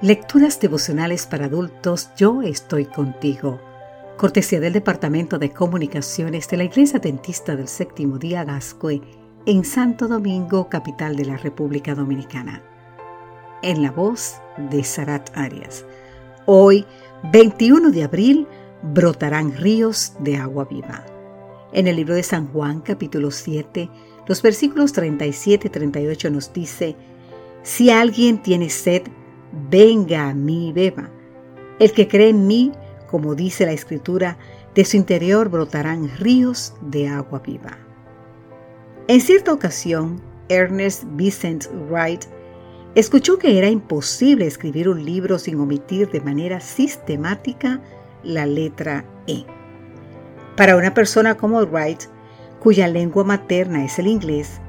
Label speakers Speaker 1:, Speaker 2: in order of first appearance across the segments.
Speaker 1: Lecturas devocionales para adultos Yo estoy contigo. Cortesía del Departamento de Comunicaciones de la Iglesia Dentista del Séptimo Día Gascue en Santo Domingo, capital de la República Dominicana. En la voz de Sarat Arias. Hoy, 21 de abril, brotarán ríos de agua viva. En el libro de San Juan, capítulo 7, los versículos 37 y 38 nos dice, Si alguien tiene sed, venga a mí y beba. El que cree en mí, como dice la Escritura, de su interior brotarán ríos de agua viva. En cierta ocasión, Ernest Vincent Wright escuchó que era imposible escribir un libro sin omitir de manera sistemática la letra E. Para una persona como Wright, cuya lengua materna es el inglés,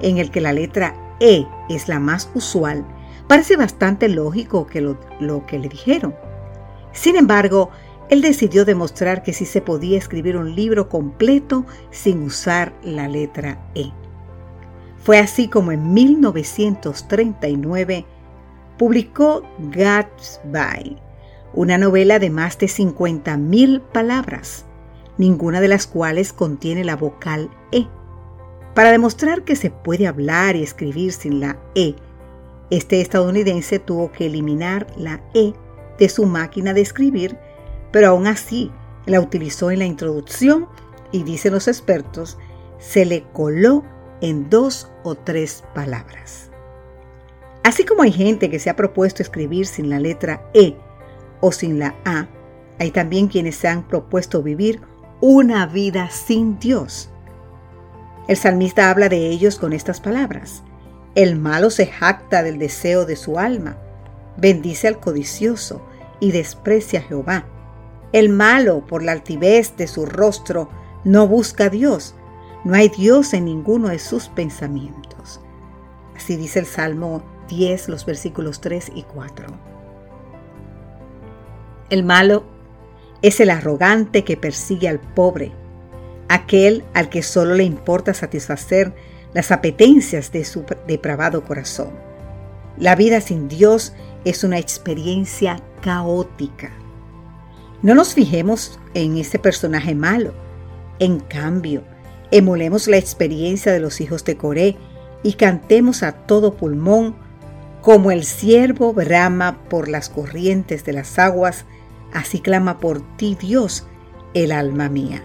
Speaker 1: en el que la letra E es la más usual, Parece bastante lógico que lo, lo que le dijeron. Sin embargo, él decidió demostrar que sí se podía escribir un libro completo sin usar la letra E. Fue así como en 1939 publicó Gatsby, una novela de más de 50.000 palabras, ninguna de las cuales contiene la vocal E. Para demostrar que se puede hablar y escribir sin la E, este estadounidense tuvo que eliminar la E de su máquina de escribir, pero aún así la utilizó en la introducción y dicen los expertos, se le coló en dos o tres palabras. Así como hay gente que se ha propuesto escribir sin la letra E o sin la A, hay también quienes se han propuesto vivir una vida sin Dios. El salmista habla de ellos con estas palabras. El malo se jacta del deseo de su alma, bendice al codicioso y desprecia a Jehová. El malo, por la altivez de su rostro, no busca a Dios. No hay Dios en ninguno de sus pensamientos. Así dice el Salmo 10, los versículos 3 y 4. El malo es el arrogante que persigue al pobre, aquel al que solo le importa satisfacer las apetencias de su depravado corazón. La vida sin Dios es una experiencia caótica. No nos fijemos en ese personaje malo. En cambio, emulemos la experiencia de los hijos de Coré y cantemos a todo pulmón como el siervo brama por las corrientes de las aguas, así clama por ti Dios, el alma mía.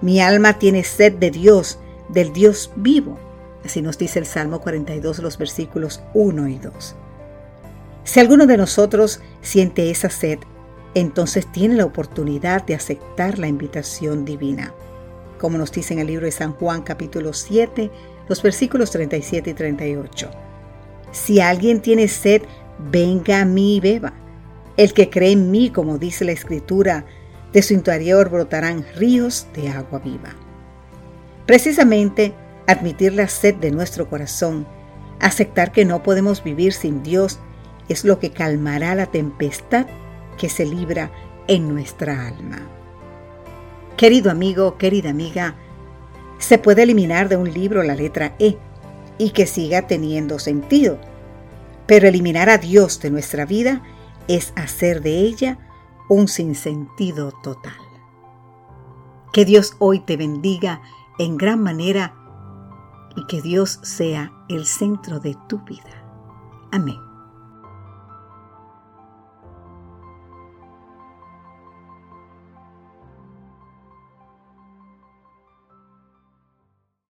Speaker 1: Mi alma tiene sed de Dios, del Dios vivo. Así nos dice el Salmo 42, los versículos 1 y 2. Si alguno de nosotros siente esa sed, entonces tiene la oportunidad de aceptar la invitación divina. Como nos dice en el libro de San Juan capítulo 7, los versículos 37 y 38. Si alguien tiene sed, venga a mí y beba. El que cree en mí, como dice la Escritura, de su interior brotarán ríos de agua viva. Precisamente Admitir la sed de nuestro corazón, aceptar que no podemos vivir sin Dios, es lo que calmará la tempestad que se libra en nuestra alma. Querido amigo, querida amiga, se puede eliminar de un libro la letra E y que siga teniendo sentido, pero eliminar a Dios de nuestra vida es hacer de ella un sinsentido total. Que Dios hoy te bendiga en gran manera y que Dios sea el centro de tu vida. Amén.